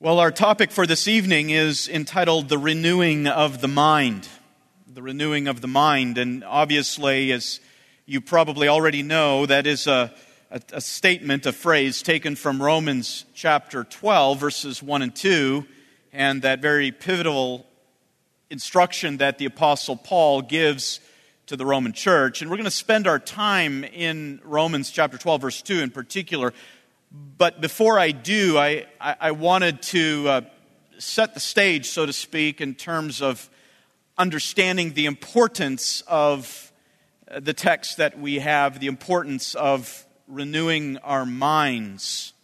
Well, our topic for this evening is entitled The Renewing of the Mind. The Renewing of the Mind. And obviously, as you probably already know, that is a, a, a, statement, a phrase taken from Romans chapter 12, verses 1 and 2, and that very pivotal instruction that the Apostle Paul gives to the Roman church. And we're going to spend our time in Romans chapter 12, verse 2 in particular but before I do, I, I, I wanted to uh, set the stage, so to speak, in terms of understanding the importance of uh, the text that we have, the importance of renewing our minds.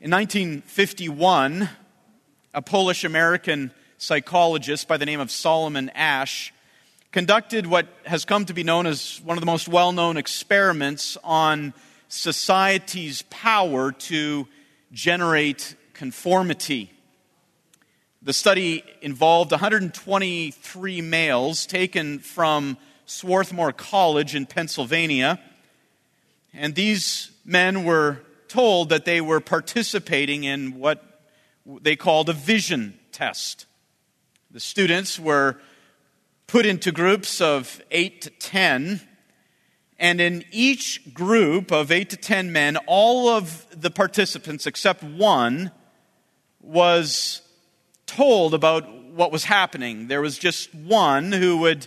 In 1951, a Polish American psychologist by the name of Solomon Asch conducted what has come to be known as one of the most well known experiments on society's power to generate conformity. The study involved 123 males taken from Swarthmore College in Pennsylvania, and these men were told that they were participating in what they called a vision test. The students were put into groups of 8 to 10 and in each group of eight to ten men, all of the participants except one was told about what was happening. There was just one who would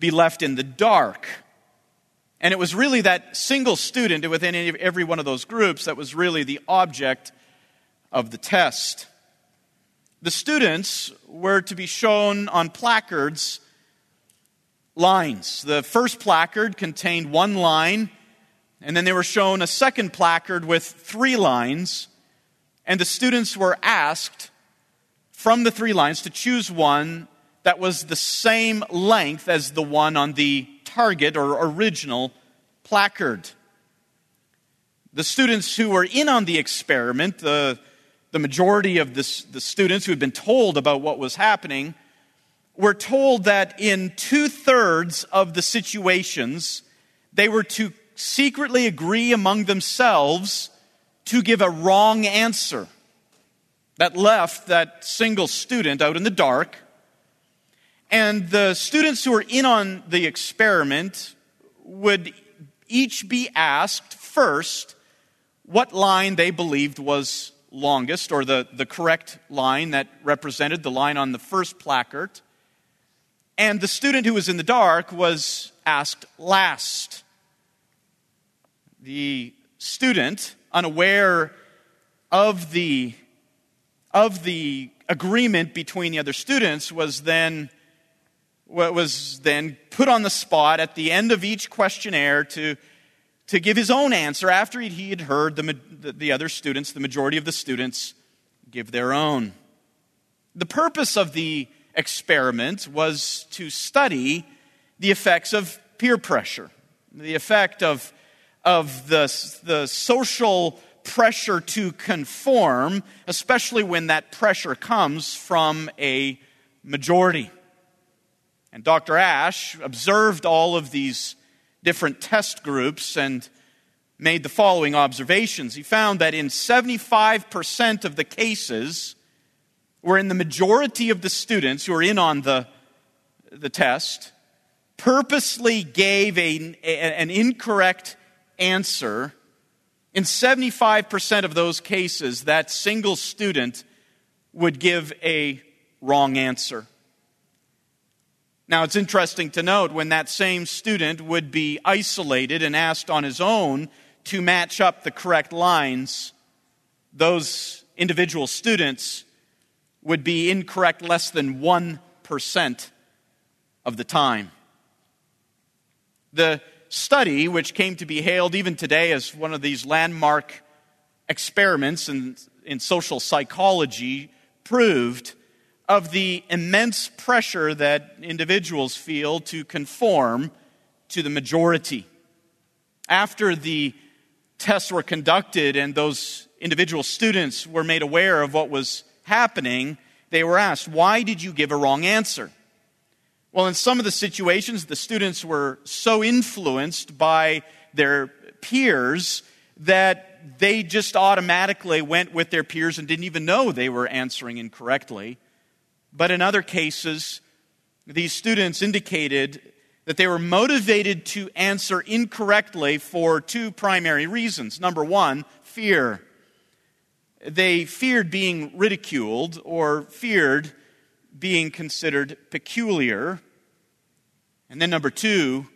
be left in the dark. And it was really that single student within every one of those groups that was really the object of the test. The students were to be shown on placards lines. The first placard contained one line, and then they were shown a second placard with three lines, and the students were asked from the three lines to choose one that was the same length as the one on the target or original placard. The students who were in on the experiment, the, the majority of the, the students who had been told about what was happening, we're told that in two thirds of the situations, they were to secretly agree among themselves to give a wrong answer. That left that single student out in the dark. And the students who were in on the experiment would each be asked first what line they believed was longest, or the, the correct line that represented the line on the first placard. And the student who was in the dark was asked last. The student, unaware of the, of the agreement between the other students, was then, was then put on the spot at the end of each questionnaire to, to give his own answer after he had heard the, the other students, the majority of the students, give their own. The purpose of the experiment was to study the effects of peer pressure, the effect of, of the, the social pressure to conform, especially when that pressure comes from a majority. And Dr. Asch observed all of these different test groups and made the following observations. He found that in 75% of the cases, wherein the majority of the students who are in on the, the test purposely gave a, a, an incorrect answer, in 75% of those cases, that single student would give a wrong answer. Now, it's interesting to note when that same student would be isolated and asked on his own to match up the correct lines, those individual students would be incorrect less than 1% of the time. The study, which came to be hailed even today as one of these landmark experiments in, in social psychology, proved of the immense pressure that individuals feel to conform to the majority. After the tests were conducted and those individual students were made aware of what was happening, they were asked, Why did you give a wrong answer? Well, in some of the situations, the students were so influenced by their peers that they just automatically went with their peers and didn't even know they were answering incorrectly. But in other cases, these students indicated that they were motivated to answer incorrectly for two primary reasons. Number one, fear. They feared being ridiculed or feared being considered peculiar. And then number two,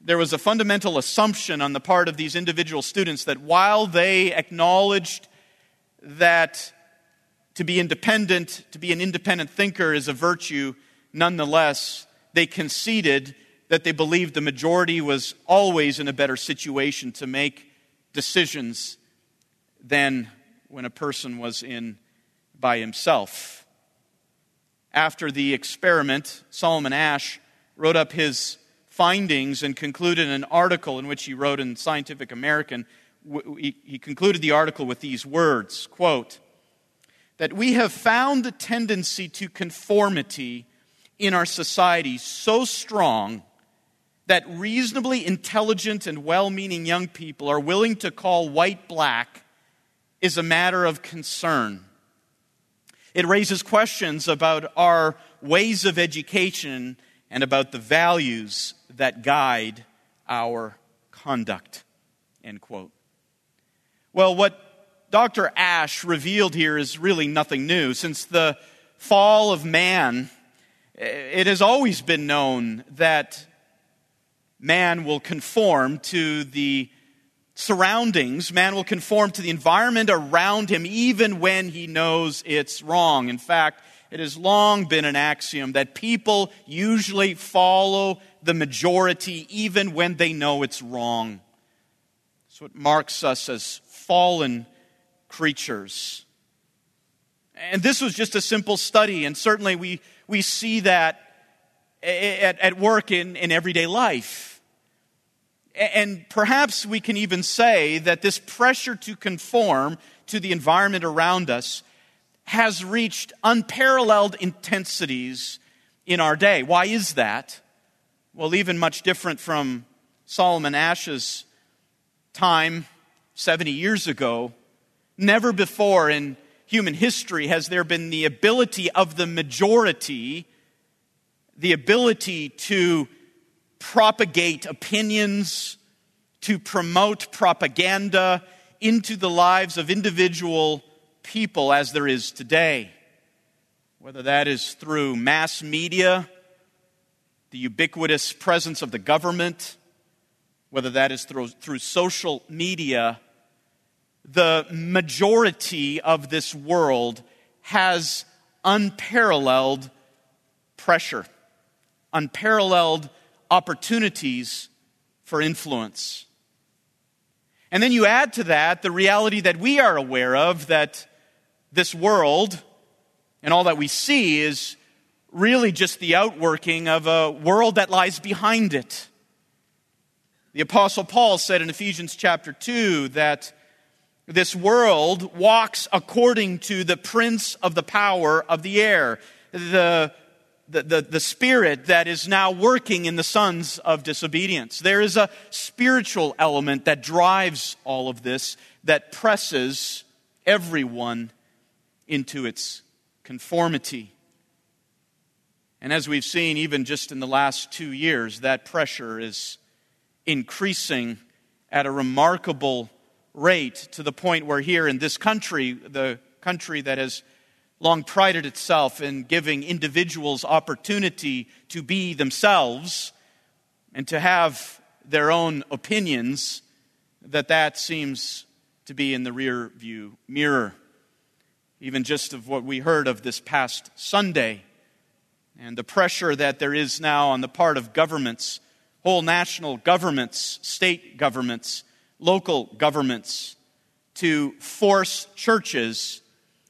there was a fundamental assumption on the part of these individual students that while they acknowledged that to be independent, to be an independent thinker is a virtue, nonetheless, they conceded that they believed the majority was always in a better situation to make decisions than when a person was in by himself. After the experiment, Solomon Asch wrote up his findings and concluded an article in which he wrote in Scientific American. He concluded the article with these words quote, that we have found the tendency to conformity in our society so strong that reasonably intelligent and well meaning young people are willing to call white black is a matter of concern. It raises questions about our ways of education and about the values that guide our conduct. End quote. Well, what Dr. Asch revealed here is really nothing new. Since the fall of man, it has always been known that man will conform to the surroundings, man will conform to the environment around him even when he knows it's wrong. In fact, it has long been an axiom that people usually follow the majority even when they know it's wrong. So it marks us as fallen creatures. And this was just a simple study, and certainly we, we see that at, at work in, in everyday life. And perhaps we can even say that this pressure to conform to the environment around us has reached unparalleled intensities in our day. Why is that? Well, even much different from Solomon Asch's time 70 years ago, never before in human history has there been the ability of the majority the ability to propagate opinions, to promote propaganda into the lives of individual people as there is today. Whether that is through mass media, the ubiquitous presence of the government, whether that is through, through social media, the majority of this world has unparalleled pressure unparalleled opportunities for influence. And then you add to that the reality that we are aware of that this world and all that we see is really just the outworking of a world that lies behind it. The Apostle Paul said in Ephesians chapter 2 that this world walks according to the prince of the power of the air, the the, the, the spirit that is now working in the sons of disobedience. There is a spiritual element that drives all of this, that presses everyone into its conformity. And as we've seen, even just in the last two years, that pressure is increasing at a remarkable rate to the point where here in this country, the country that has long prided itself in giving individuals opportunity to be themselves and to have their own opinions, that that seems to be in the rear view mirror. Even just of what we heard of this past Sunday and the pressure that there is now on the part of governments, whole national governments, state governments, local governments, to force churches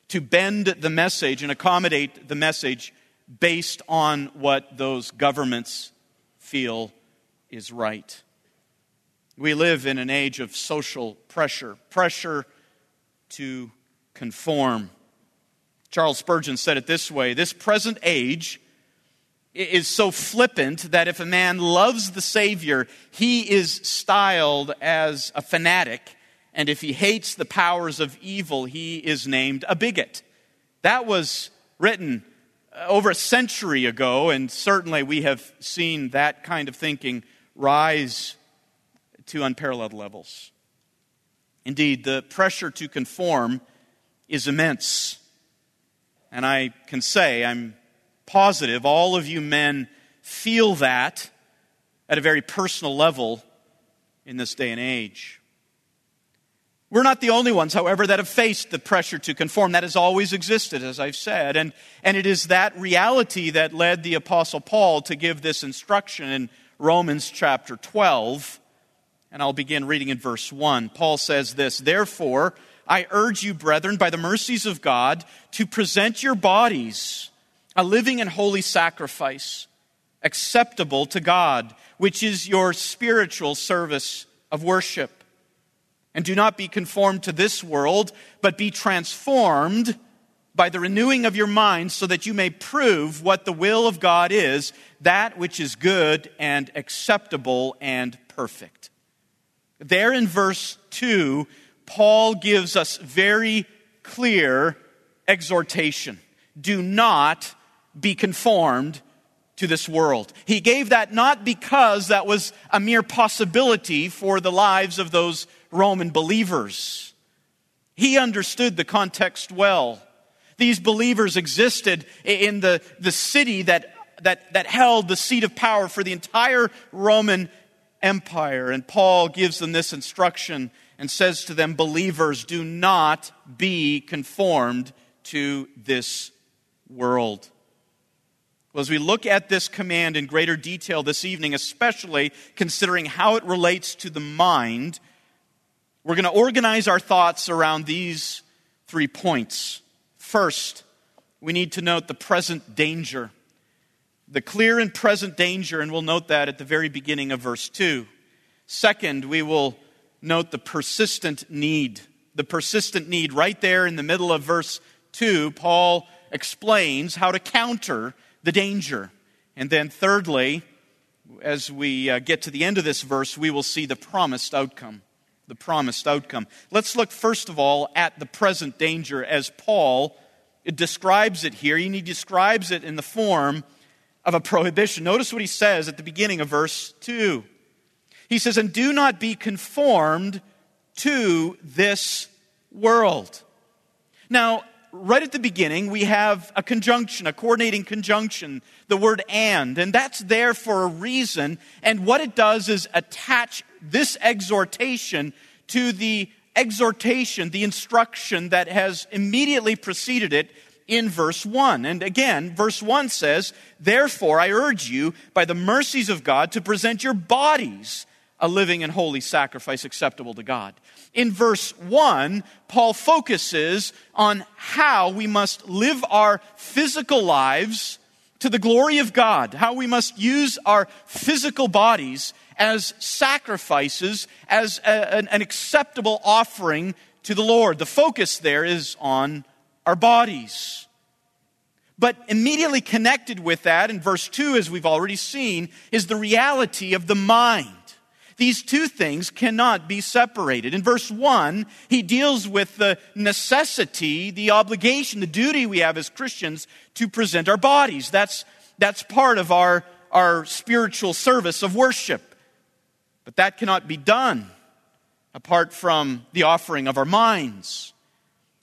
to bend the message and accommodate the message based on what those governments feel is right. We live in an age of social pressure, pressure to conform. Charles Spurgeon said it this way this present age is so flippant that if a man loves the Savior, he is styled as a fanatic And if he hates the powers of evil, he is named a bigot. That was written uh, over a century ago, and certainly we have seen that kind of thinking rise to unparalleled levels. Indeed, the pressure to conform is immense. And I can say, I'm positive, all of you men feel that at a very personal level in this day and age. We're not the only ones, however, that have faced the pressure to conform. That has always existed, as I've said. And, and it is that reality that led the Apostle Paul to give this instruction in Romans chapter 12. And I'll begin reading in verse 1. Paul says this Therefore, I urge you, brethren, by the mercies of God, to present your bodies a living and holy sacrifice, acceptable to God, which is your spiritual service of worship. And do not be conformed to this world, but be transformed by the renewing of your mind so that you may prove what the will of God is, that which is good and acceptable and perfect. There in verse 2, Paul gives us very clear exhortation. Do not be conformed to this world. He gave that not because that was a mere possibility for the lives of those Roman believers. He understood the context well. These believers existed in the, the city that, that, that held the seat of power for the entire Roman Empire. And Paul gives them this instruction and says to them, Believers, do not be conformed to this world. Well, as we look at this command in greater detail this evening, especially considering how it relates to the mind, we're going to organize our thoughts around these three points. First, we need to note the present danger, the clear and present danger, and we'll note that at the very beginning of verse 2. Second, we will note the persistent need. The persistent need. Right there in the middle of verse 2, Paul explains how to counter the danger. And then, thirdly, as we uh, get to the end of this verse, we will see the promised outcome the promised outcome. Let's look first of all at the present danger as Paul describes it here, he describes it in the form of a prohibition. Notice what he says at the beginning of verse 2. He says, And do not be conformed to this world. Now, right at the beginning, we have a conjunction, a coordinating conjunction, the word and, and that's there for a reason. And what it does is attach this exhortation to the exhortation, the instruction that has immediately preceded it in verse 1. And again, verse 1 says, Therefore, I urge you, by the mercies of God, to present your bodies a living and holy sacrifice acceptable to God. In verse 1, Paul focuses on how we must live our physical lives to the glory of God, how we must use our physical bodies as sacrifices, as a, an, an acceptable offering to the Lord. The focus there is on our bodies. But immediately connected with that, in verse 2, as we've already seen, is the reality of the mind. These two things cannot be separated. In verse 1, he deals with the necessity, the obligation, the duty we have as Christians to present our bodies. That's, that's part of our, our spiritual service of worship. But that cannot be done apart from the offering of our minds.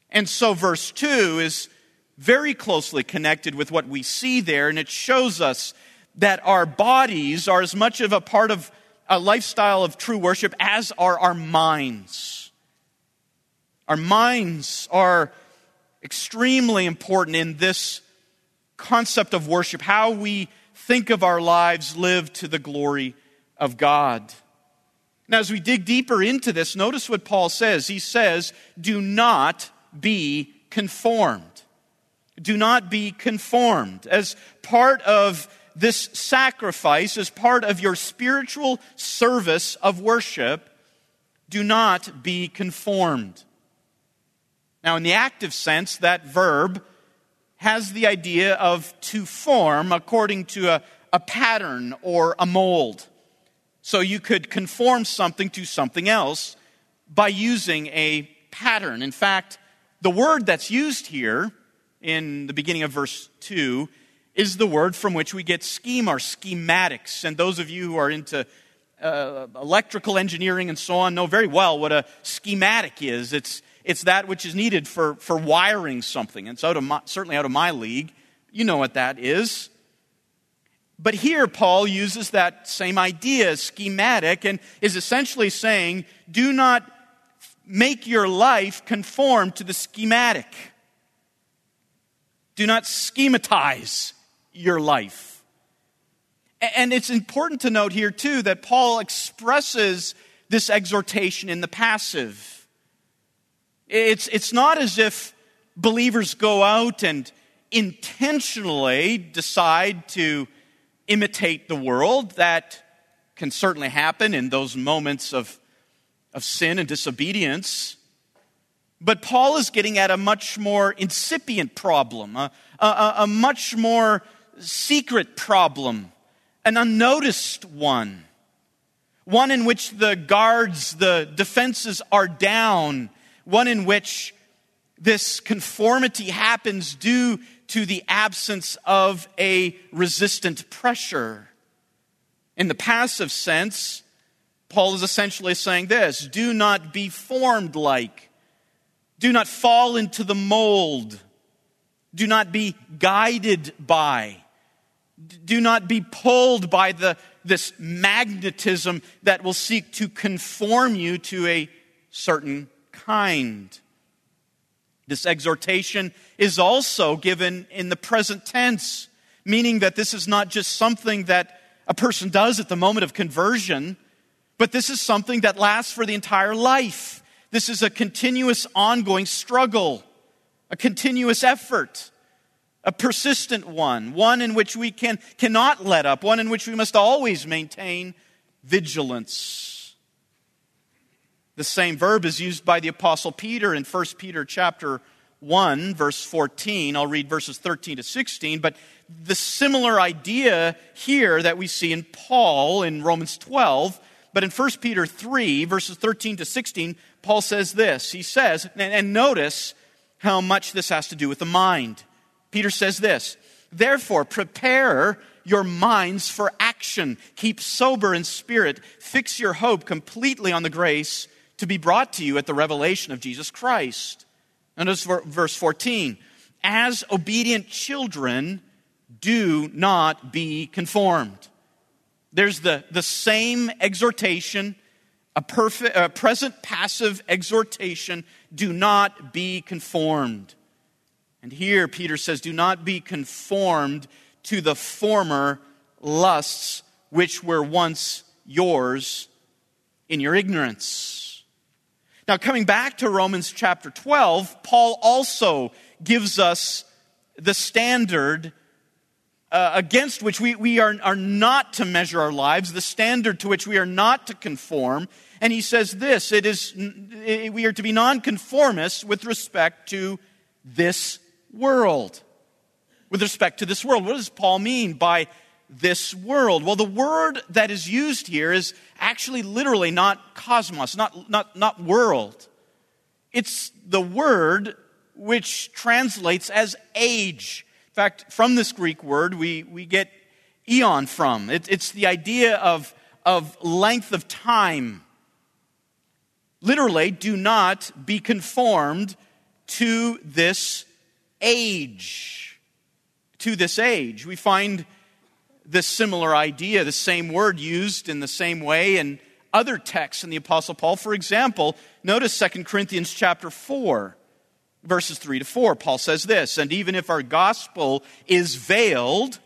And so, verse 2 is very closely connected with what we see there, and it shows us that our bodies are as much of a part of a lifestyle of true worship, as are our minds. Our minds are extremely important in this concept of worship, how we think of our lives live to the glory of God. Now, as we dig deeper into this, notice what Paul says. He says, Do not be conformed. Do not be conformed. As part of this sacrifice as part of your spiritual service of worship, do not be conformed. Now, in the active sense, that verb has the idea of to form according to a, a pattern or a mold. So you could conform something to something else by using a pattern. In fact, the word that's used here in the beginning of verse 2 is the word from which we get scheme or schematics. And those of you who are into uh, electrical engineering and so on know very well what a schematic is. It's, it's that which is needed for, for wiring something. And it's out my, certainly out of my league. You know what that is. But here, Paul uses that same idea, schematic, and is essentially saying do not make your life conform to the schematic. Do not schematize your life. And it's important to note here, too, that Paul expresses this exhortation in the passive. It's, it's not as if believers go out and intentionally decide to imitate the world. That can certainly happen in those moments of, of sin and disobedience. But Paul is getting at a much more incipient problem, a, a, a much more secret problem, an unnoticed one, one in which the guards, the defenses are down, one in which this conformity happens due to the absence of a resistant pressure. In the passive sense, Paul is essentially saying this do not be formed like, do not fall into the mold, do not be guided by, do not be pulled by the, this magnetism that will seek to conform you to a certain kind. This exhortation is also given in the present tense, meaning that this is not just something that a person does at the moment of conversion, but this is something that lasts for the entire life. This is a continuous, ongoing struggle, a continuous effort, a persistent one, one in which we can, cannot let up, one in which we must always maintain vigilance. The same verb is used by the apostle Peter in 1 Peter chapter 1 verse 14. I'll read verses 13 to 16, but the similar idea here that we see in Paul in Romans 12, but in 1 Peter 3 verses 13 to 16, Paul says this. He says, and notice how much this has to do with the mind. Peter says this, Therefore, prepare your minds for action. Keep sober in spirit. Fix your hope completely on the grace to be brought to you at the revelation of Jesus Christ. Notice verse 14. As obedient children, do not be conformed. There's the, the same exhortation, a, perfect, a present passive exhortation do not be conformed. And here Peter says, do not be conformed to the former lusts which were once yours in your ignorance. Now, coming back to Romans chapter 12, Paul also gives us the standard uh, against which we, we are, are not to measure our lives, the standard to which we are not to conform. And he says this it is, we are to be nonconformists with respect to this world. With respect to this world. What does Paul mean by this world. Well, the word that is used here is actually literally not cosmos, not, not, not world. It's the word which translates as age. In fact, from this Greek word, we, we get eon from. It, it's the idea of, of length of time. Literally, do not be conformed to this age. To this age. We find this similar idea, the same word used in the same way in other texts in the Apostle Paul. For example, notice 2 Corinthians chapter 4, verses 3 to 4. Paul says this, and even if our gospel is veiled,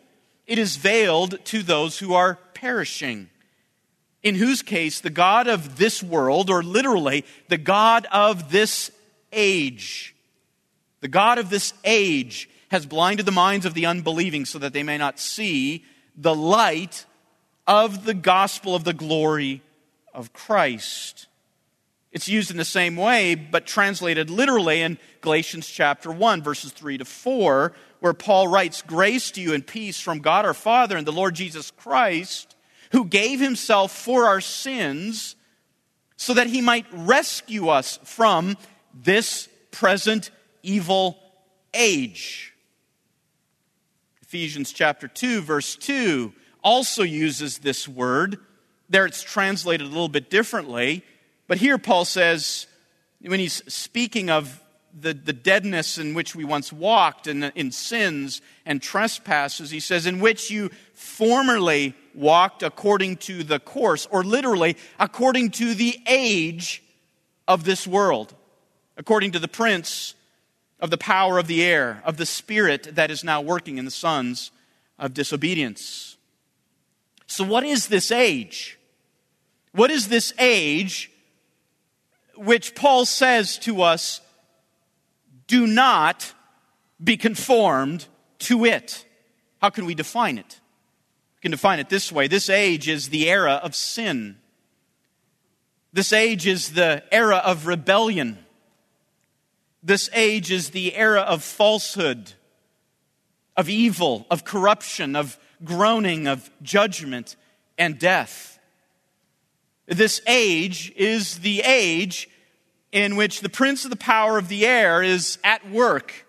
it is veiled to those who are perishing, in whose case the God of this world, or literally the God of this age, the God of this age has blinded the minds of the unbelieving so that they may not see the light of the gospel of the glory of Christ. It's used in the same way, but translated literally in Galatians chapter 1, verses 3 to 4, where Paul writes, Grace to you and peace from God our Father and the Lord Jesus Christ, who gave himself for our sins so that he might rescue us from this present evil age. Ephesians chapter 2, verse 2 also uses this word. There it's translated a little bit differently, but here Paul says, when he's speaking of the, the deadness in which we once walked in, in sins and trespasses, he says, in which you formerly walked according to the course, or literally, according to the age of this world, according to the prince of the power of the air, of the spirit that is now working in the sons of disobedience. So, what is this age? What is this age which Paul says to us, do not be conformed to it? How can we define it? We can define it this way this age is the era of sin. This age is the era of rebellion. This age is the era of falsehood, of evil, of corruption, of groaning, of judgment and death. This age is the age in which the prince of the power of the air is at work.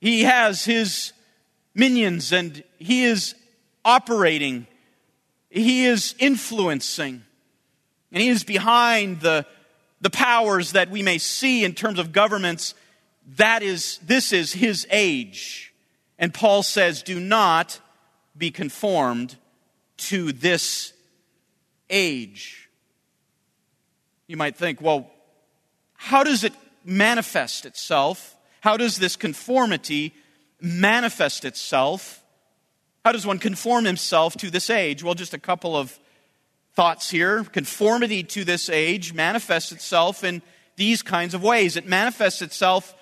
He has his minions and he is operating, he is influencing, and he is behind the, the powers that we may see in terms of governments. That is, this is his age. And Paul says, do not be conformed to this age. You might think, well, how does it manifest itself? How does this conformity manifest itself? How does one conform himself to this age? Well, just a couple of thoughts here. Conformity to this age manifests itself in these kinds of ways. It manifests itself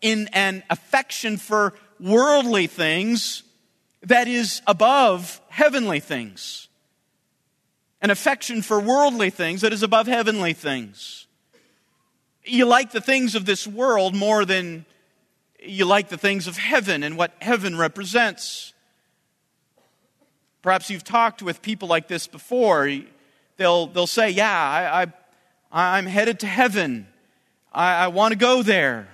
in an affection for worldly things that is above heavenly things. An affection for worldly things that is above heavenly things. You like the things of this world more than you like the things of heaven and what heaven represents. Perhaps you've talked with people like this before. They'll, they'll say, Yeah, I, I, am headed to heaven. I, I want to go there.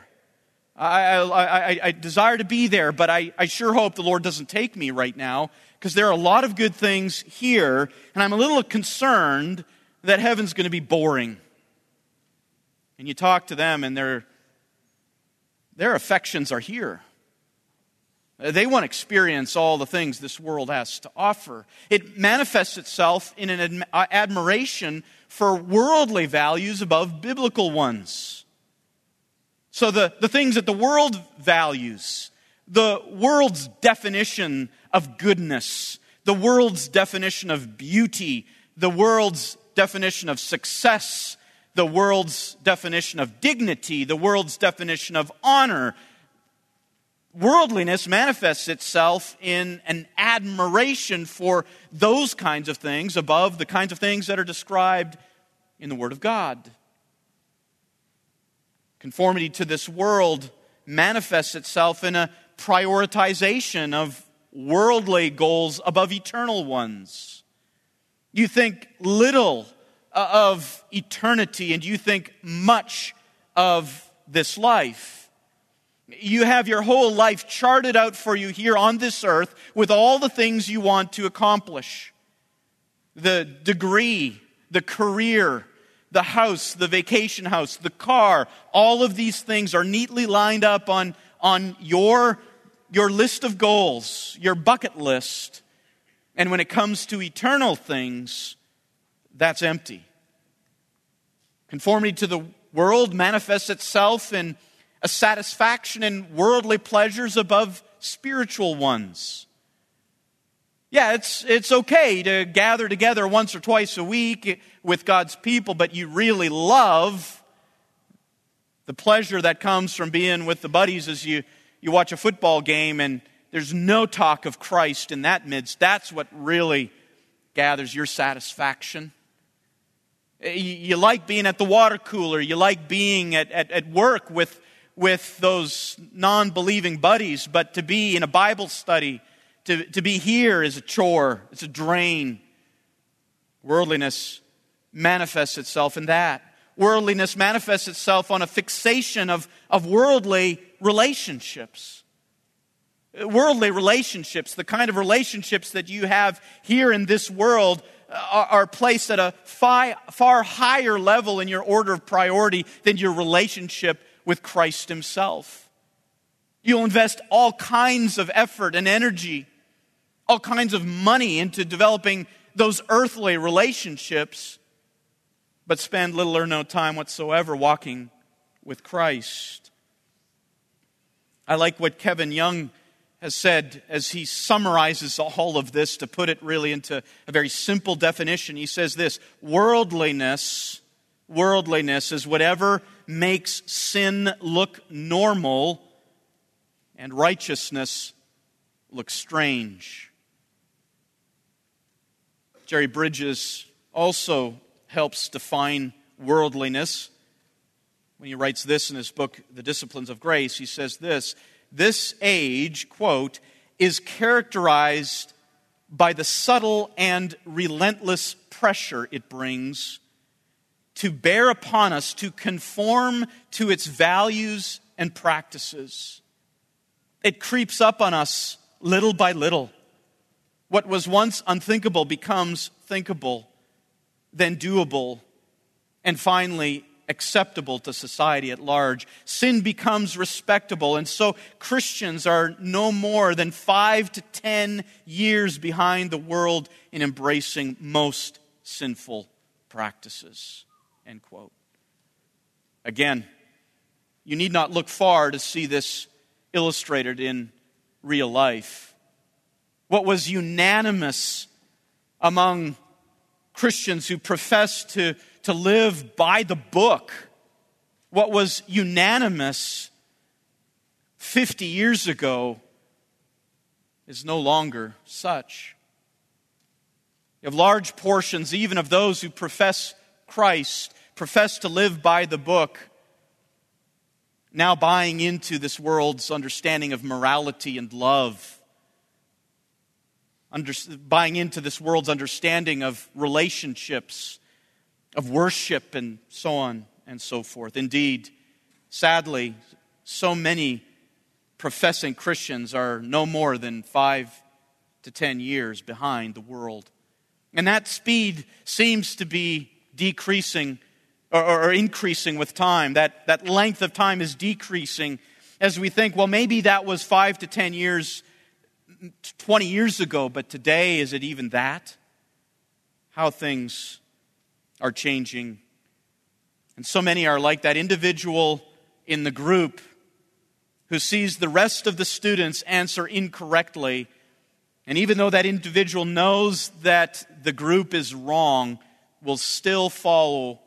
I, I, I, desire to be there, but I, I sure hope the Lord doesn't take me right now because there are a lot of good things here, and I'm a little concerned that heaven's going to be boring. And you talk to them, and they're their affections are here. They want to experience all the things this world has to offer. It manifests itself in an uh, admiration for worldly values above biblical ones. So, the, the things that the world values, the world's definition of goodness, the world's definition of beauty, the world's definition of success, the world's definition of dignity, the world's definition of honor. Worldliness manifests itself in an admiration for those kinds of things above the kinds of things that are described in the Word of God. Conformity to this world manifests itself in a prioritization of worldly goals above eternal ones. You think little uh, of eternity and you think much of this life. You have your whole life charted out for you here on this earth with all the things you want to accomplish the degree, the career, the house, the vacation house, the car, all of these things are neatly lined up on, on your, your list of goals, your bucket list. And when it comes to eternal things, that's empty. Conformity to the world manifests itself in a satisfaction in worldly pleasures above spiritual ones. Yeah, it's, it's okay to gather together once or twice a week with God's people, but you really love the pleasure that comes from being with the buddies as you, you watch a football game and there's no talk of Christ in that midst. That's what really gathers your satisfaction. You like being at the water cooler. You like being at, at, at work with, with those non believing buddies. But to be in a Bible study, to, to be here is a chore, it's a drain. Worldliness manifests itself in that. Worldliness manifests itself on a fixation of, of worldly relationships. Worldly relationships, the kind of relationships that you have here in this world, uh, are, are placed at a far, far higher level in your order of priority than your relationship with Christ Himself. You'll invest all kinds of effort and energy, all kinds of money into developing those earthly relationships, but spend little or no time whatsoever walking with Christ. I like what Kevin Young has said as he summarizes all of this to put it really into a very simple definition. He says this worldliness, worldliness is whatever makes sin look normal and righteousness look strange. Jerry Bridges also helps define worldliness. When he writes this in his book, The Disciplines of Grace, he says this this age, quote, is characterized by the subtle and relentless pressure it brings to bear upon us to conform to its values and practices. It creeps up on us little by little. What was once unthinkable becomes thinkable, then doable, and finally acceptable to society at large. Sin becomes respectable, and so Christians are no more than five to ten years behind the world in embracing most sinful practices. End quote. Again, you need not look far to see this illustrated in real life. What was unanimous among Christians who profess to to live by the book. What was unanimous 50 years ago is no longer such. You have large portions, even of those who profess Christ, profess to live by the book, now buying into this world's understanding of morality and love, under, buying into this world's understanding of relationships of worship and so on and so forth. Indeed, sadly, so many professing Christians are no more than five to ten years behind the world. And that speed seems to be decreasing or, increasing with time. That, that length of time is decreasing as we think, well, maybe that was five to ten years, 20 years ago, but today, is it even that? How things are changing. And so many are like that individual in the group who sees the rest of the students answer incorrectly. And even though that individual knows that the group is wrong, will still follow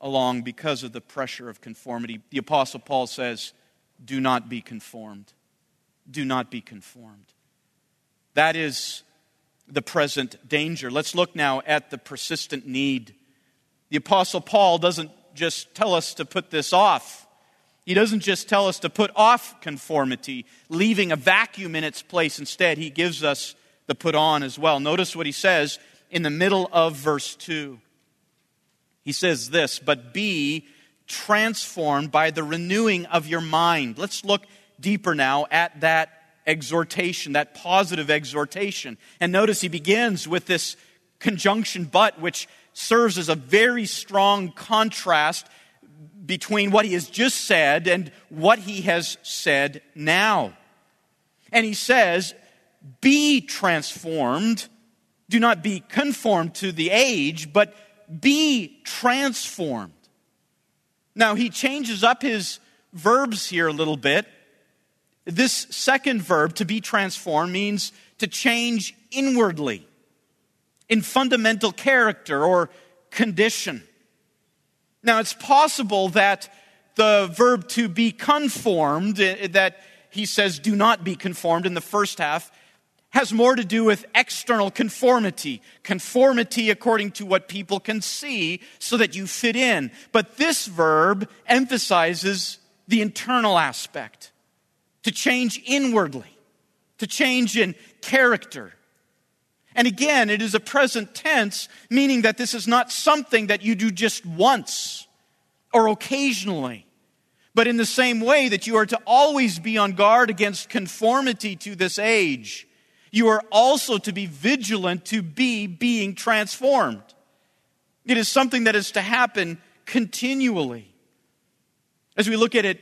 along because of the pressure of conformity. The Apostle Paul says, Do not be conformed. Do not be conformed. That is the present danger. Let's look now at the persistent need the Apostle Paul doesn't just tell us to put this off. He doesn't just tell us to put off conformity, leaving a vacuum in its place. Instead, he gives us the put on as well. Notice what he says in the middle of verse 2. He says this, but be transformed by the renewing of your mind. Let's look deeper now at that exhortation, that positive exhortation. And notice he begins with this conjunction but, which serves as a very strong contrast between what he has just said and what he has said now. And he says, Be transformed. Do not be conformed to the age, but be transformed. Now, he changes up his verbs here a little bit. This second verb, to be transformed, means to change inwardly in fundamental character or condition. Now, it's possible that the verb to be conformed, eh, that he says, do not be conformed in the first half, has more to do with external conformity. Conformity according to what people can see so that you fit in. But this verb emphasizes the internal aspect to change inwardly, to change in character, And again, it is a present tense, meaning that this is not something that you do just once or occasionally. But in the same way that you are to always be on guard against conformity to this age, you are also to be vigilant to be being transformed. It is something that is to happen continually. As we look at it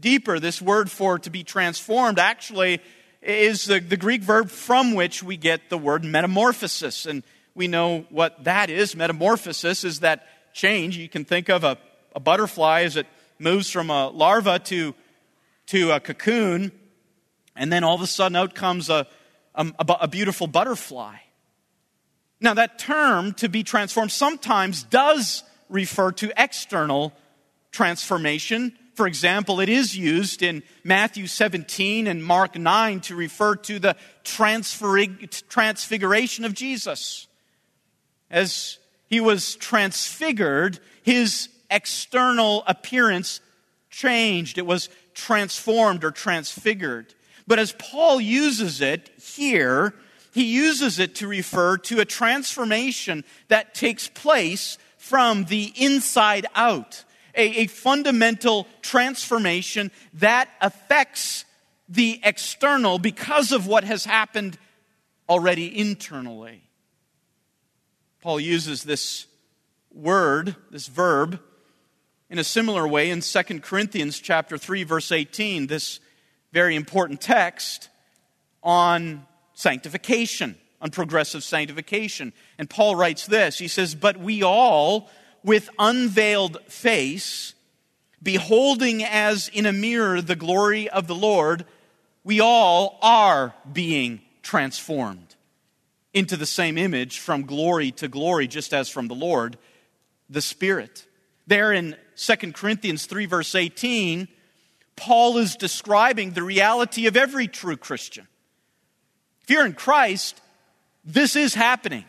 deeper, this word for to be transformed actually is the, the Greek verb from which we get the word metamorphosis. And we know what that is. Metamorphosis is that change. You can think of a, a butterfly as it moves from a larva to, to a cocoon, and then all of a sudden out comes a, Um, a, a beautiful butterfly. Now, that term to be transformed sometimes does refer to external transformation for example, it is used in Matthew 17 and Mark 9 to refer to the transfiguration of Jesus. As he was transfigured, his external appearance changed. It was transformed or transfigured. But as Paul uses it here, he uses it to refer to a transformation that takes place from the inside out a, a fundamental transformation that affects the external because of what has happened already internally. Paul uses this word, this verb, in a similar way in 2 Corinthians chapter 3 verse 18, this very important text on sanctification, on progressive sanctification. And Paul writes this, he says, "But we all with unveiled face, beholding as in a mirror the glory of the Lord, we all are being transformed into the same image from glory to glory, just as from the Lord, the Spirit. There in 2 Corinthians 3, verse 18, Paul is describing the reality of every true Christian. If you're in Christ, this is happening.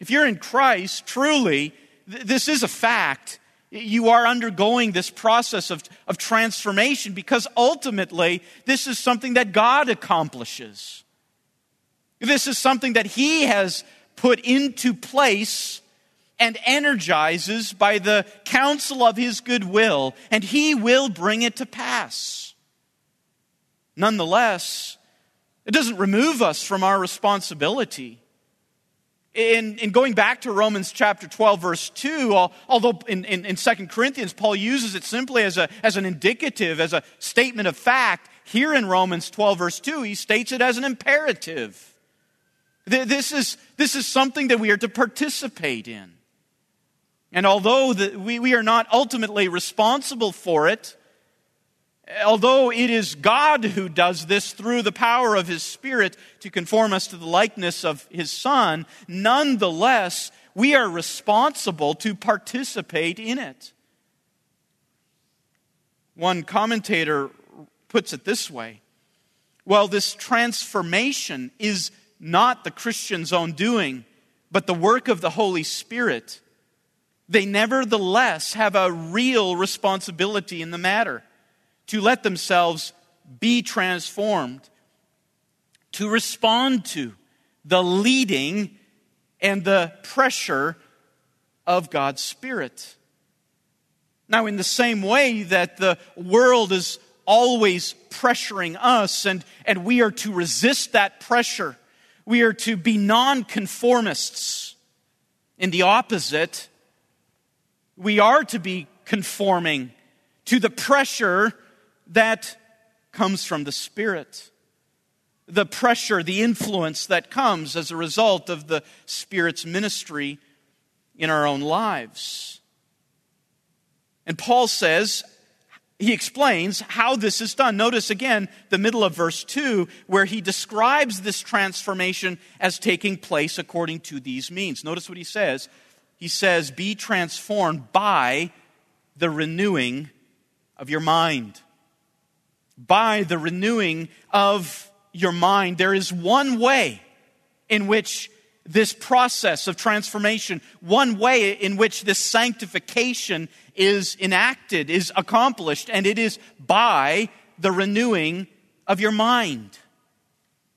If you're in Christ, truly, this is a fact. You are undergoing this process of, of transformation because ultimately this is something that God accomplishes. This is something that He has put into place and energizes by the counsel of His goodwill, and He will bring it to pass. Nonetheless, it doesn't remove us from our responsibility in, in going back to Romans chapter 12, verse 2, although in, in, in 2 Corinthians, Paul uses it simply as, a, as an indicative, as a statement of fact, here in Romans 12, verse 2, he states it as an imperative. This is, this is something that we are to participate in. And although the, we, we are not ultimately responsible for it, although it is God who does this through the power of His Spirit to conform us to the likeness of His Son, nonetheless, we are responsible to participate in it. One commentator puts it this way Well, this transformation is not the Christian's own doing, but the work of the Holy Spirit. They nevertheless have a real responsibility in the matter to let themselves be transformed, to respond to the leading and the pressure of God's Spirit. Now, in the same way that the world is always pressuring us and, and we are to resist that pressure, we are to be nonconformists. In the opposite, we are to be conforming to the pressure that comes from the Spirit. The pressure, the influence that comes as a result of the Spirit's ministry in our own lives. And Paul says, he explains how this is done. Notice again the middle of verse 2, where he describes this transformation as taking place according to these means. Notice what he says. He says, Be transformed by the renewing of your mind by the renewing of your mind. There is one way in which this process of transformation, one way in which this sanctification is enacted, is accomplished, and it is by the renewing of your mind.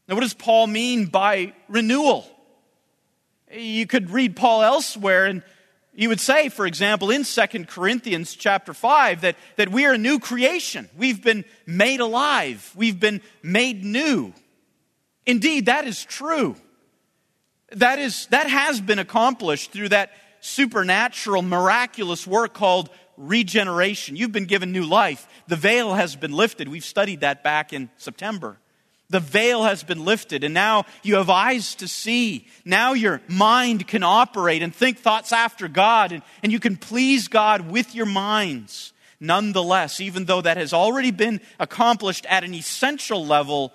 Now, what does Paul mean by renewal? You could read Paul elsewhere and he would say, for example, in 2 Corinthians chapter 5, that, that we are a new creation. We've been made alive. We've been made new. Indeed, that is true. That, is, that has been accomplished through that supernatural, miraculous work called regeneration. You've been given new life. The veil has been lifted. We've studied that back in September. The veil has been lifted, and now you have eyes to see. Now your mind can operate and think thoughts after God, and, and you can please God with your minds. Nonetheless, even though that has already been accomplished at an essential level,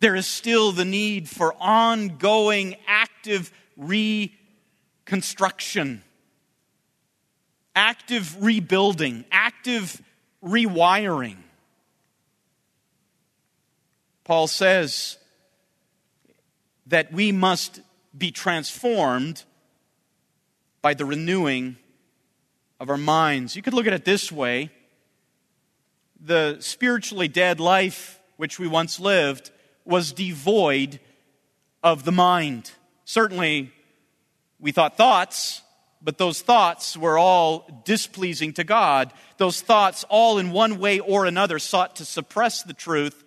there is still the need for ongoing, active reconstruction, active rebuilding, active rewiring. Paul says that we must be transformed by the renewing of our minds. You could look at it this way the spiritually dead life which we once lived was devoid of the mind. Certainly, we thought thoughts, but those thoughts were all displeasing to God. Those thoughts, all in one way or another, sought to suppress the truth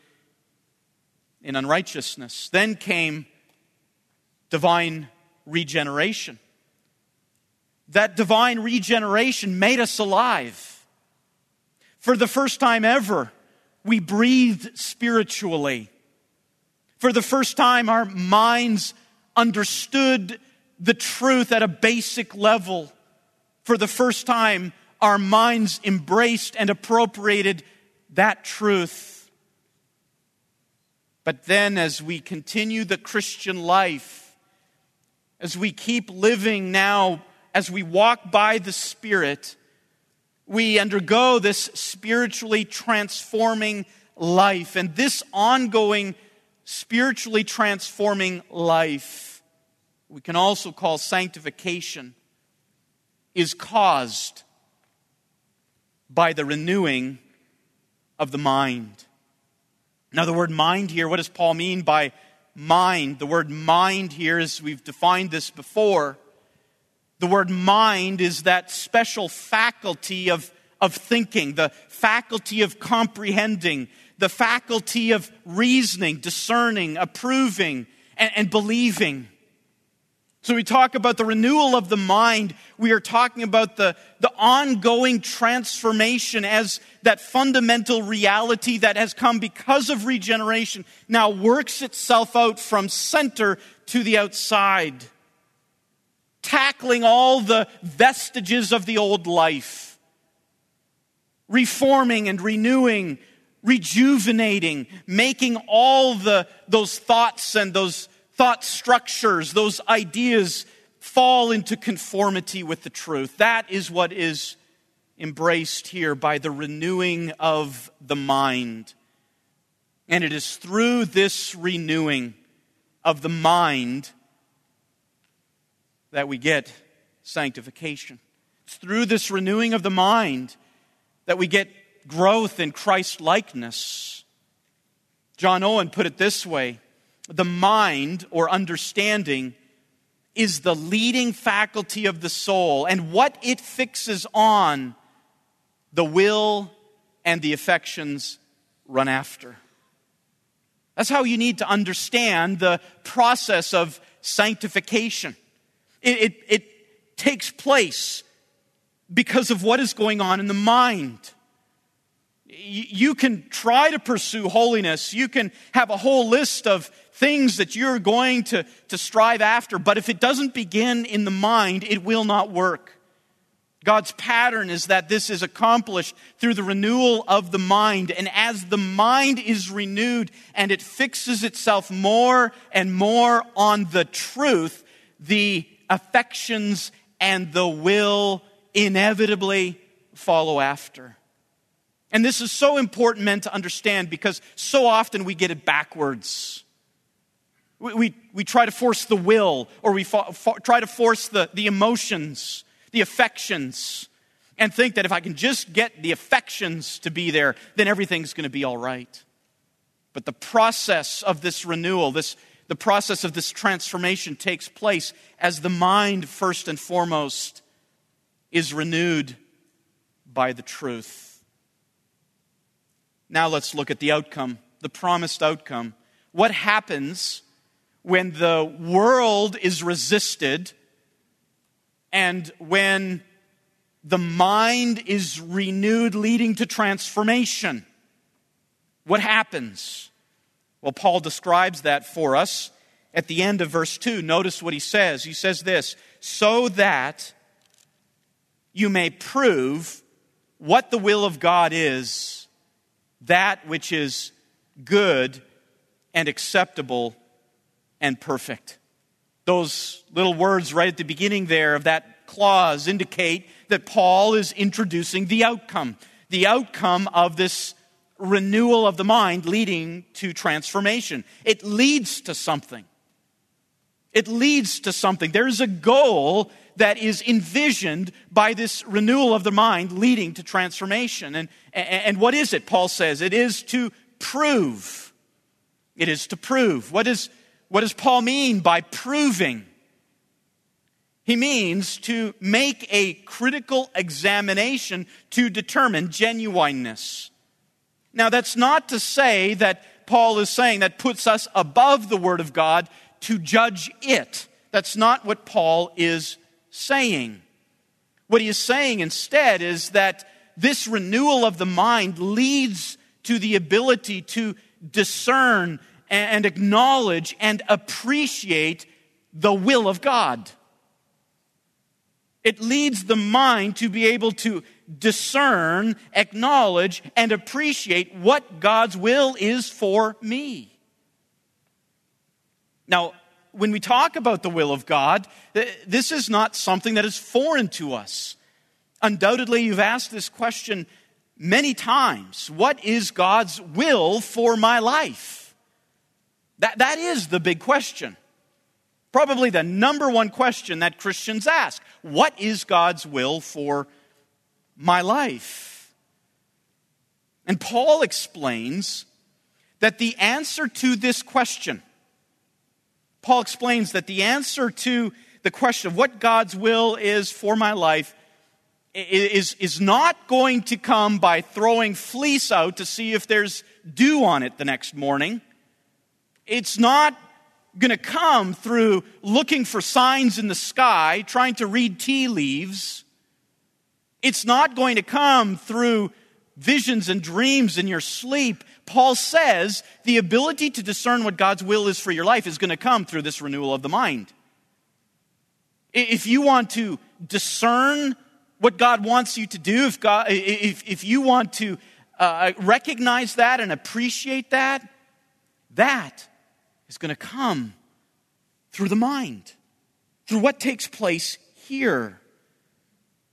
in unrighteousness. Then came divine regeneration. That divine regeneration made us alive. For the first time ever, we breathed spiritually. For the first time, our minds understood the truth at a basic level. For the first time, our minds embraced and appropriated that truth but then, as we continue the Christian life, as we keep living now, as we walk by the Spirit, we undergo this spiritually transforming life. And this ongoing spiritually transforming life, we can also call sanctification, is caused by the renewing of the mind. Now, the word mind here, what does Paul mean by mind? The word mind here, as we've defined this before, the word mind is that special faculty of, of thinking, the faculty of comprehending, the faculty of reasoning, discerning, approving, and, and believing. So we talk about the renewal of the mind. We are talking about the, the ongoing transformation as that fundamental reality that has come because of regeneration now works itself out from center to the outside, tackling all the vestiges of the old life, reforming and renewing, rejuvenating, making all the, those thoughts and those thought structures, those ideas fall into conformity with the truth. That is what is embraced here by the renewing of the mind. And it is through this renewing of the mind that we get sanctification. It's through this renewing of the mind that we get growth in Christ likeness. John Owen put it this way the mind or understanding is the leading faculty of the soul, and what it fixes on, the will and the affections run after. That's how you need to understand the process of sanctification. It, it, it takes place because of what is going on in the mind you can try to pursue holiness. You can have a whole list of things that you're going to, to strive after, but if it doesn't begin in the mind, it will not work. God's pattern is that this is accomplished through the renewal of the mind. And as the mind is renewed and it fixes itself more and more on the truth, the affections and the will inevitably follow after. And this is so important, men, to understand because so often we get it backwards. We, we, we try to force the will or we fo- fo- try to force the, the emotions, the affections, and think that if I can just get the affections to be there, then everything's going to be all right. But the process of this renewal, this, The process of this transformation takes place as the mind, first and foremost, is renewed by the truth. Now let's look at the outcome, the promised outcome. What happens when the world is resisted and when the mind is renewed, leading to transformation? What happens? Well, Paul describes that for us at the end of verse 2. Notice what he says. He says this so that you may prove what the will of God is, that which is good and acceptable and perfect. Those little words right at the beginning there of that clause indicate that Paul is introducing the outcome, the outcome of this renewal of the mind leading to transformation. It leads to something. It leads to something. There's a goal that is envisioned by this renewal of the mind leading to transformation. And, and what is it, Paul says? It is to prove. It is to prove. What, is, what does Paul mean by proving? He means to make a critical examination to determine genuineness. Now, that's not to say that Paul is saying that puts us above the Word of God to judge it. That's not what Paul is saying. What he is saying instead is that this renewal of the mind leads to the ability to discern and acknowledge and appreciate the will of God. It leads the mind to be able to discern, acknowledge, and appreciate what God's will is for me. Now, when we talk about the will of God, this is not something that is foreign to us. Undoubtedly, you've asked this question many times What is God's will for my life? That, that is the big question. Probably the number one question that Christians ask What is God's will for my life? And Paul explains that the answer to this question Paul explains that the answer to the question of what God's will is for my life is, is not going to come by throwing fleece out to see if there's dew on it the next morning. It's not going to come through looking for signs in the sky, trying to read tea leaves. It's not going to come through visions and dreams in your sleep. Paul says the ability to discern what God's will is for your life is going to come through this renewal of the mind. If you want to discern what God wants you to do, if, God, if, if you want to uh, recognize that and appreciate that, that is going to come through the mind, through what takes place here.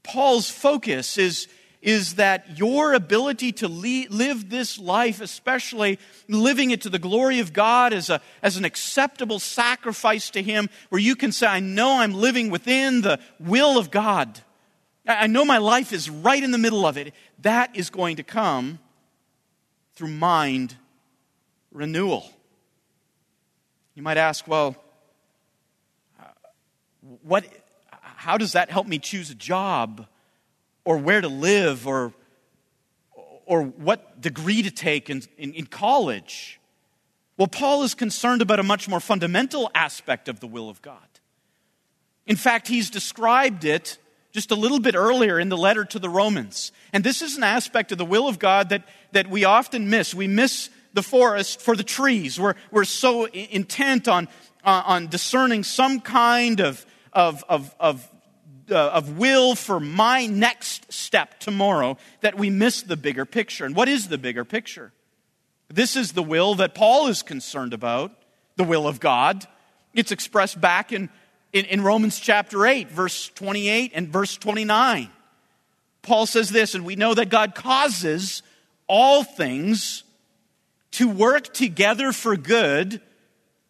Paul's focus is is that your ability to live this life, especially living it to the glory of God as, a, as an acceptable sacrifice to Him, where you can say, I know I'm living within the will of God. I know my life is right in the middle of it. That is going to come through mind renewal. You might ask, well, what, how does that help me choose a job? or where to live or, or what degree to take in, in, in college. Well, Paul is concerned about a much more fundamental aspect of the will of God. In fact, he's described it just a little bit earlier in the letter to the Romans. And this is an aspect of the will of God that, that we often miss. We miss the forest for the trees. We're, we're so intent on, uh, on discerning some kind of, of, of, of uh, of will for my next step tomorrow that we miss the bigger picture. And what is the bigger picture? This is the will that Paul is concerned about, the will of God. It's expressed back in, in, in Romans chapter 8, verse 28 and verse 29. Paul says this, and we know that God causes all things to work together for good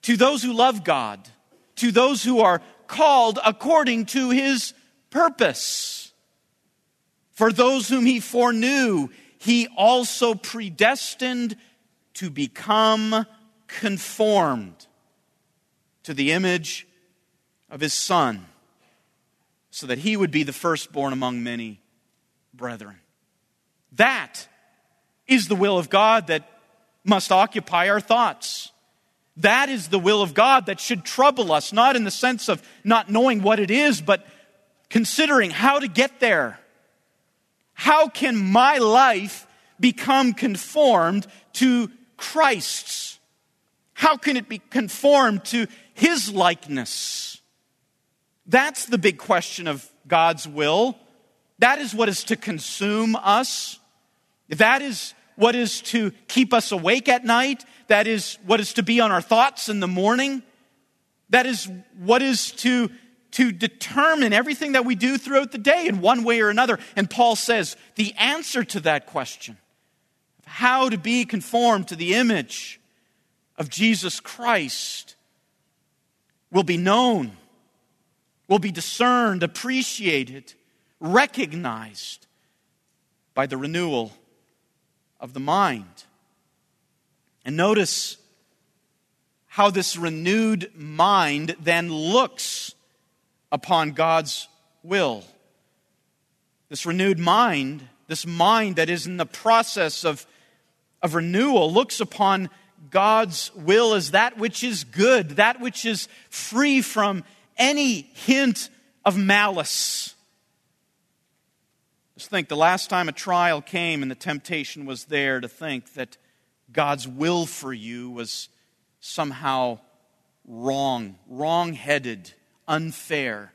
to those who love God, to those who are called according to his purpose. For those whom he foreknew, he also predestined to become conformed to the image of his Son, so that he would be the firstborn among many brethren. That is the will of God that must occupy our thoughts. That is the will of God that should trouble us, not in the sense of not knowing what it is, but considering how to get there. How can my life become conformed to Christ's? How can it be conformed to His likeness? That's the big question of God's will. That is what is to consume us. That is what is to keep us awake at night. That is what is to be on our thoughts in the morning. That is what is to, to determine everything that we do throughout the day in one way or another. And Paul says the answer to that question of how to be conformed to the image of Jesus Christ will be known, will be discerned, appreciated, recognized by the renewal of the mind. And notice how this renewed mind then looks upon God's will. This renewed mind, this mind that is in the process of, of renewal, looks upon God's will as that which is good, that which is free from any hint of malice. Just think the last time a trial came and the temptation was there to think that God's will for you was somehow wrong, wrong headed, unfair.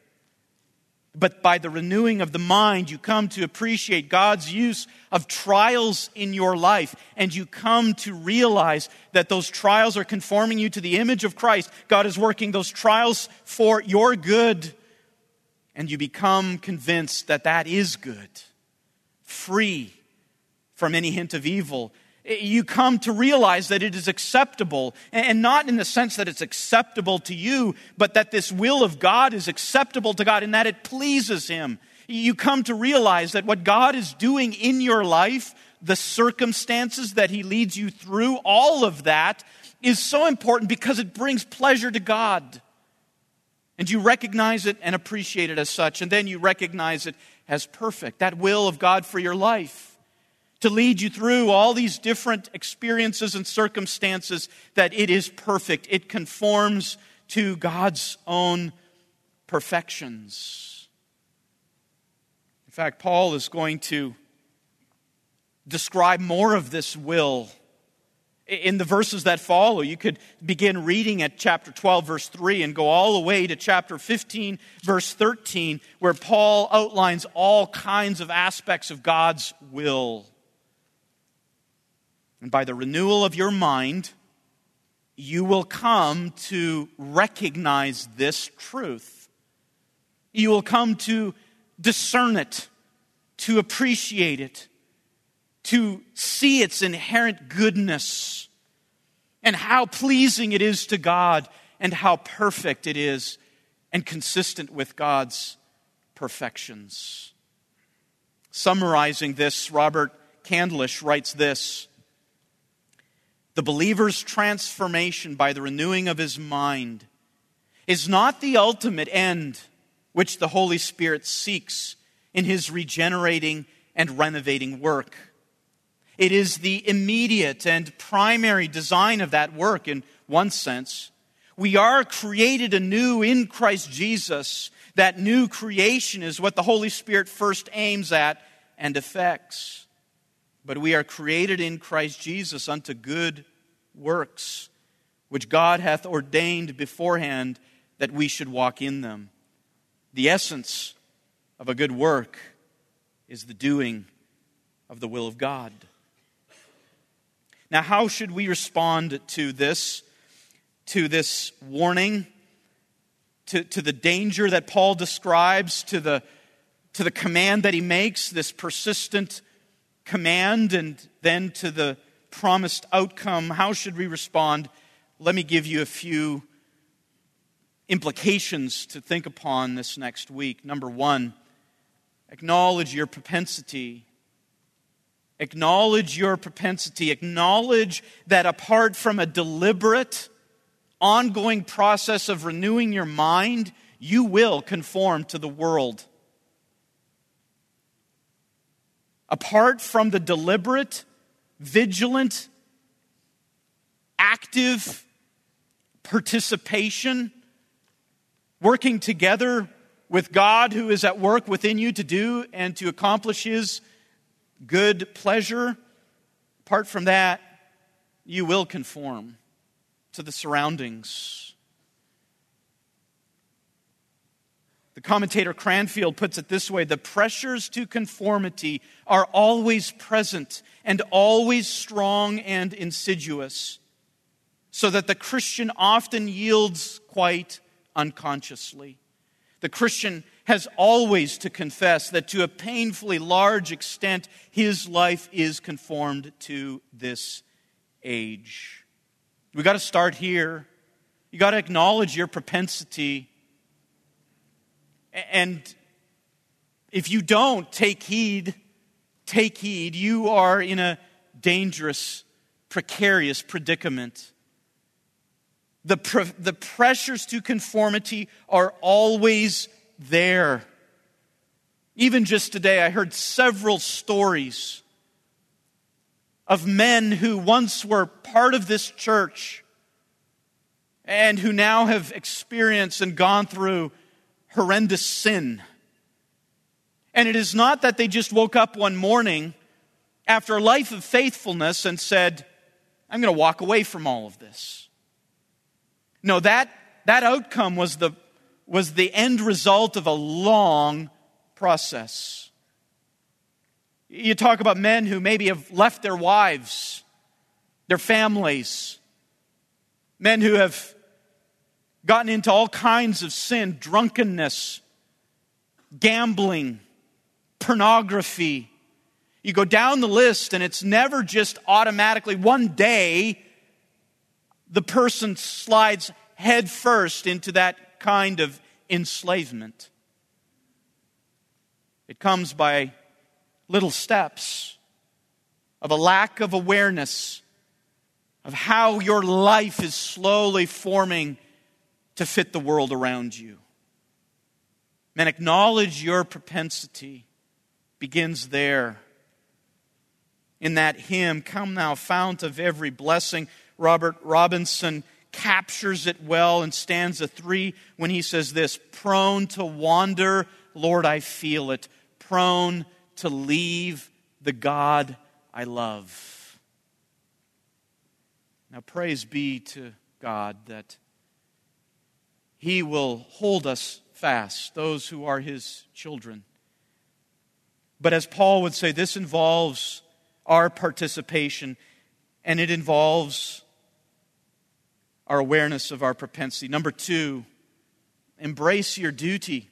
But by the renewing of the mind, you come to appreciate God's use of trials in your life, and you come to realize that those trials are conforming you to the image of Christ. God is working those trials for your good, and you become convinced that that is good free from any hint of evil. You come to realize that it is acceptable, and not in the sense that it's acceptable to you, but that this will of God is acceptable to God and that it pleases Him. You come to realize that what God is doing in your life, the circumstances that He leads you through, all of that is so important because it brings pleasure to God. And you recognize it and appreciate it as such. And then you recognize it as perfect, that will of God for your life, to lead you through all these different experiences and circumstances, that it is perfect. It conforms to God's own perfections. In fact, Paul is going to describe more of this will in the verses that follow. You could begin reading at chapter 12, verse 3, and go all the way to chapter 15, verse 13, where Paul outlines all kinds of aspects of God's will. And by the renewal of your mind, you will come to recognize this truth. You will come to discern it, to appreciate it, to see its inherent goodness and how pleasing it is to God and how perfect it is and consistent with God's perfections. Summarizing this, Robert Candlish writes this The believer's transformation by the renewing of his mind is not the ultimate end which the Holy Spirit seeks in his regenerating and renovating work. It is the immediate and primary design of that work in one sense. We are created anew in Christ Jesus. That new creation is what the Holy Spirit first aims at and effects. But we are created in Christ Jesus unto good works, which God hath ordained beforehand that we should walk in them. The essence of a good work is the doing of the will of God. Now, how should we respond to this, to this warning, to, to the danger that Paul describes, to the, to the command that he makes, this persistent command, and then to the promised outcome? How should we respond? Let me give you a few implications to think upon this next week. Number one, acknowledge your propensity Acknowledge your propensity. Acknowledge that apart from a deliberate, ongoing process of renewing your mind, you will conform to the world. Apart from the deliberate, vigilant, active participation, working together with God who is at work within you to do and to accomplish His good pleasure, apart from that, you will conform to the surroundings. The commentator Cranfield puts it this way the pressures to conformity are always present and always strong and insidious, so that the Christian often yields quite unconsciously. The Christian has always to confess that to a painfully large extent, his life is conformed to this age. We've got to start here. You've got to acknowledge your propensity. And if you don't take heed, take heed, you are in a dangerous, precarious predicament. The, pre- the pressures to conformity are always there. Even just today, I heard several stories of men who once were part of this church and who now have experienced and gone through horrendous sin. And it is not that they just woke up one morning after a life of faithfulness and said, I'm going to walk away from all of this. No, that, that outcome was the, was the end result of a long process. You talk about men who maybe have left their wives, their families, men who have gotten into all kinds of sin, drunkenness, gambling, pornography. You go down the list, and it's never just automatically one day the person slides headfirst into that kind of enslavement. It comes by little steps of a lack of awareness of how your life is slowly forming to fit the world around you. Man, acknowledge your propensity begins there. In that hymn, Come Thou Fount of Every Blessing, Robert Robinson captures it well in stanza three when he says this Prone to wander, Lord, I feel it. Prone to leave the God I love. Now, praise be to God that He will hold us fast, those who are His children. But as Paul would say, this involves our participation and it involves our awareness of our propensity. Number two, embrace your duty.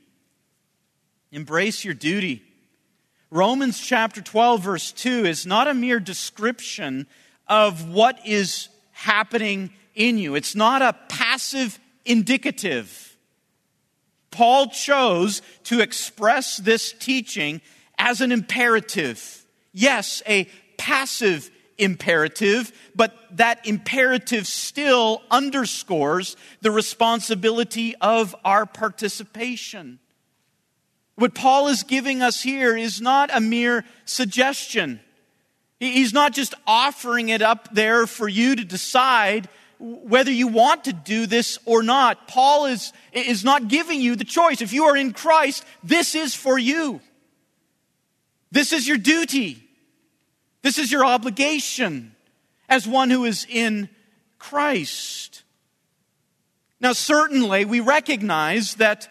Embrace your duty. Romans chapter 12, verse 2 is not a mere description of what is happening in you, it's not a passive indicative. Paul chose to express this teaching as an imperative. Yes, a passive imperative, but that imperative still underscores the responsibility of our participation. What Paul is giving us here is not a mere suggestion. He's not just offering it up there for you to decide whether you want to do this or not. Paul is, is not giving you the choice. If you are in Christ, this is for you. This is your duty. This is your obligation as one who is in Christ. Now, certainly, we recognize that,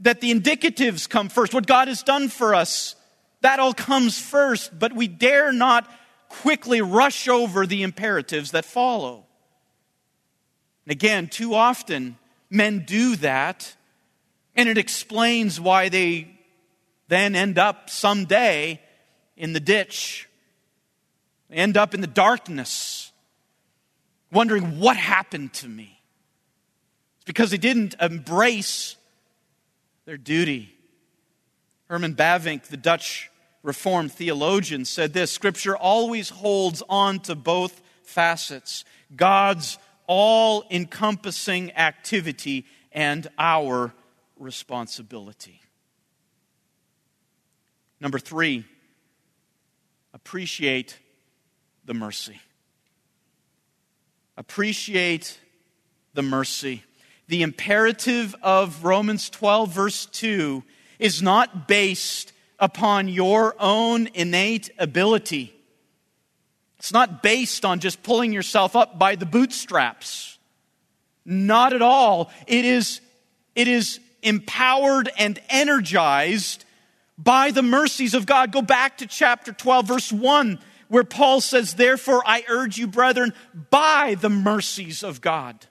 that the indicatives come first. What God has done for us, that all comes first, but we dare not quickly rush over the imperatives that follow. And again, too often, men do that, and it explains why they then end up someday in the ditch end up in the darkness, wondering what happened to me. It's because they didn't embrace their duty. Herman Bavinck, the Dutch Reformed theologian, said this Scripture always holds on to both facets God's all encompassing activity and our responsibility. Number three, appreciate the mercy. Appreciate the mercy. The imperative of Romans 12, verse 2, is not based upon your own innate ability. It's not based on just pulling yourself up by the bootstraps. Not at all. It is, it is empowered and energized by the mercies of God. Go back to chapter 12, verse 1, where Paul says, Therefore I urge you, brethren, by the mercies of God.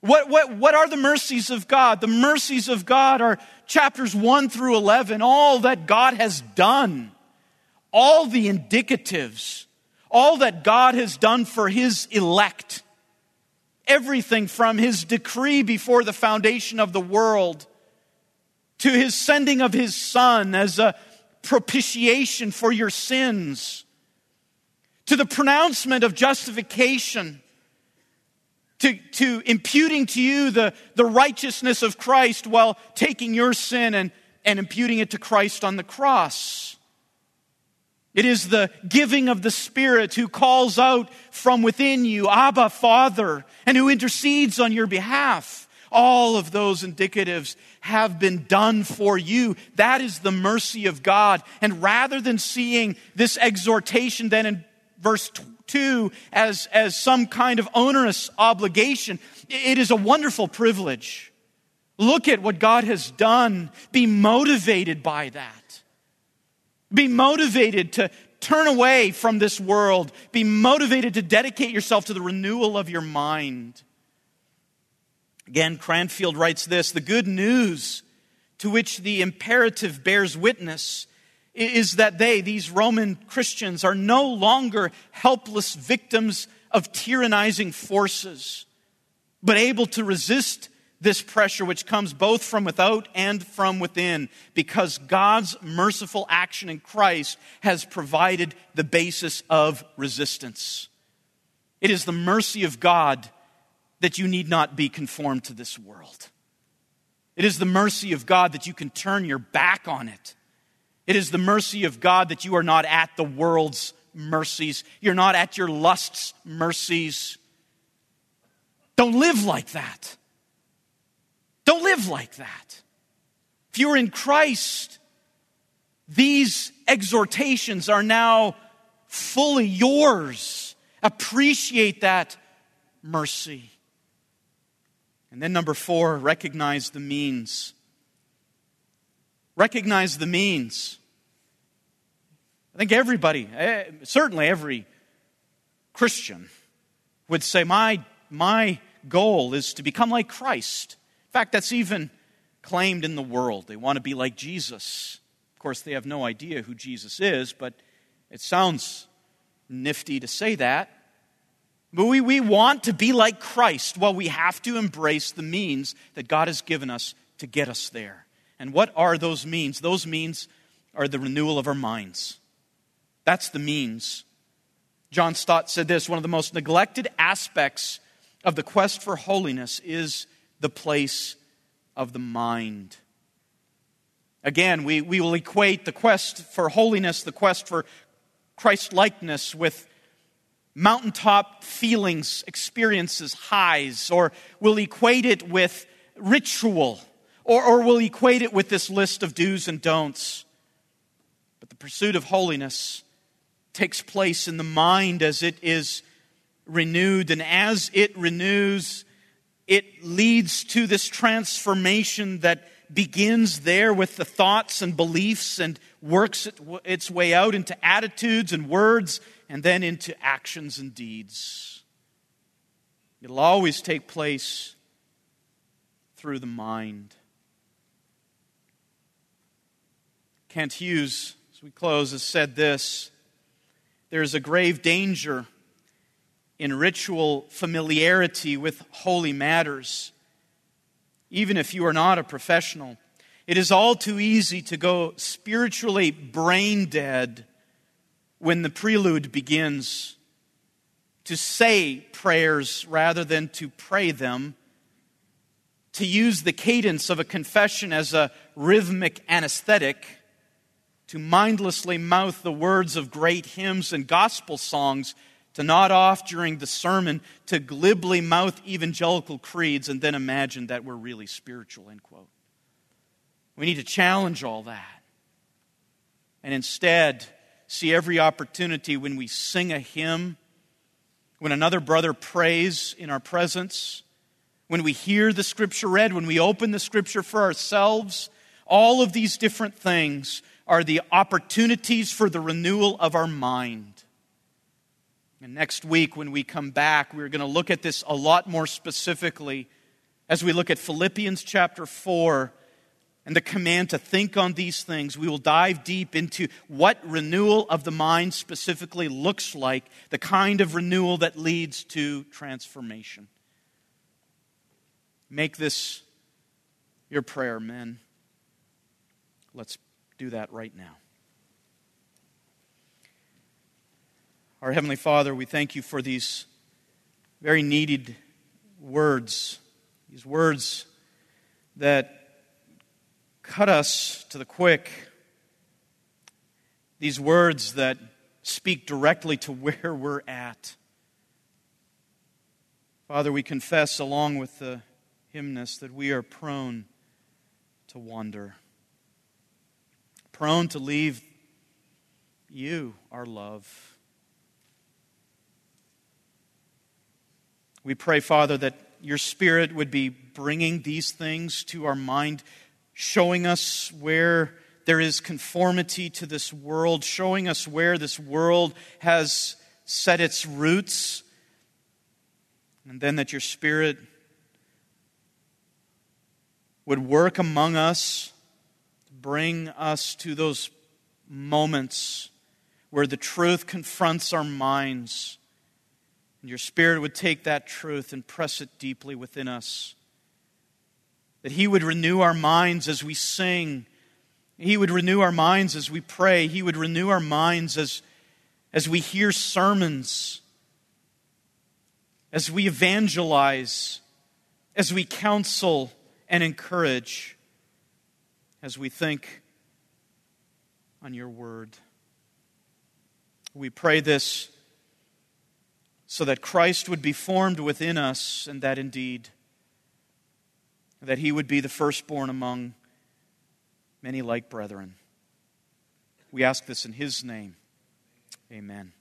What, what, what are the mercies of God? The mercies of God are chapters 1 through 11, all that God has done, all the indicatives, all that God has done for his elect, everything from his decree before the foundation of the world to his sending of his son as a propitiation for your sins, to the pronouncement of justification to, to imputing to you the, the righteousness of Christ while taking your sin and, and imputing it to Christ on the cross. It is the giving of the Spirit who calls out from within you, Abba, Father, and who intercedes on your behalf. All of those indicatives have been done for you. That is the mercy of God. And rather than seeing this exhortation then in verse 2 as, as some kind of onerous obligation. It is a wonderful privilege. Look at what God has done. Be motivated by that. Be motivated to turn away from this world. Be motivated to dedicate yourself to the renewal of your mind. Again, Cranfield writes this The good news to which the imperative bears witness is that they, these Roman Christians, are no longer helpless victims of tyrannizing forces, but able to resist this pressure which comes both from without and from within because God's merciful action in Christ has provided the basis of resistance. It is the mercy of God that you need not be conformed to this world. It is the mercy of God that you can turn your back on it it is the mercy of God that you are not at the world's mercies. You're not at your lust's mercies. Don't live like that. Don't live like that. If you're in Christ, these exhortations are now fully yours. Appreciate that mercy. And then, number four, recognize the means. Recognize the means. I think everybody, eh, certainly every Christian, would say, my, my goal is to become like Christ. In fact, that's even claimed in the world. They want to be like Jesus. Of course, they have no idea who Jesus is, but it sounds nifty to say that. But we, we want to be like Christ. Well, we have to embrace the means that God has given us to get us there. And what are those means? Those means are the renewal of our minds. That's the means. John Stott said this one of the most neglected aspects of the quest for holiness is the place of the mind. Again, we, we will equate the quest for holiness, the quest for Christ likeness, with mountaintop feelings, experiences, highs, or we'll equate it with ritual, or, or we'll equate it with this list of do's and don'ts. But the pursuit of holiness takes place in the mind as it is renewed. And as it renews, it leads to this transformation that begins there with the thoughts and beliefs and works its way out into attitudes and words and then into actions and deeds. It'll always take place through the mind. Kent Hughes, as we close, has said this there is a grave danger in ritual familiarity with holy matters, even if you are not a professional. It is all too easy to go spiritually brain dead when the prelude begins to say prayers rather than to pray them, to use the cadence of a confession as a rhythmic anesthetic, to mindlessly mouth the words of great hymns and gospel songs, to nod off during the sermon, to glibly mouth evangelical creeds, and then imagine that we're really spiritual, end quote. We need to challenge all that. And instead, see every opportunity when we sing a hymn, when another brother prays in our presence, when we hear the scripture read, when we open the scripture for ourselves, all of these different things are the opportunities for the renewal of our mind. And next week, when we come back, we're going to look at this a lot more specifically as we look at Philippians chapter 4 and the command to think on these things, we will dive deep into what renewal of the mind specifically looks like, the kind of renewal that leads to transformation. Make this your prayer, men. Let's do that right now. Our Heavenly Father, we thank you for these very needed words, these words that cut us to the quick. These words that speak directly to where we're at. Father, we confess along with the hymnist that we are prone to wander, prone to leave you, our love. We pray, Father, that your Spirit would be bringing these things to our mind showing us where there is conformity to this world, showing us where this world has set its roots, and then that your Spirit would work among us, bring us to those moments where the truth confronts our minds. And your Spirit would take that truth and press it deeply within us that He would renew our minds as we sing. He would renew our minds as we pray. He would renew our minds as, as we hear sermons, as we evangelize, as we counsel and encourage, as we think on your word. We pray this so that Christ would be formed within us and that indeed that he would be the firstborn among many like brethren. We ask this in his name. Amen.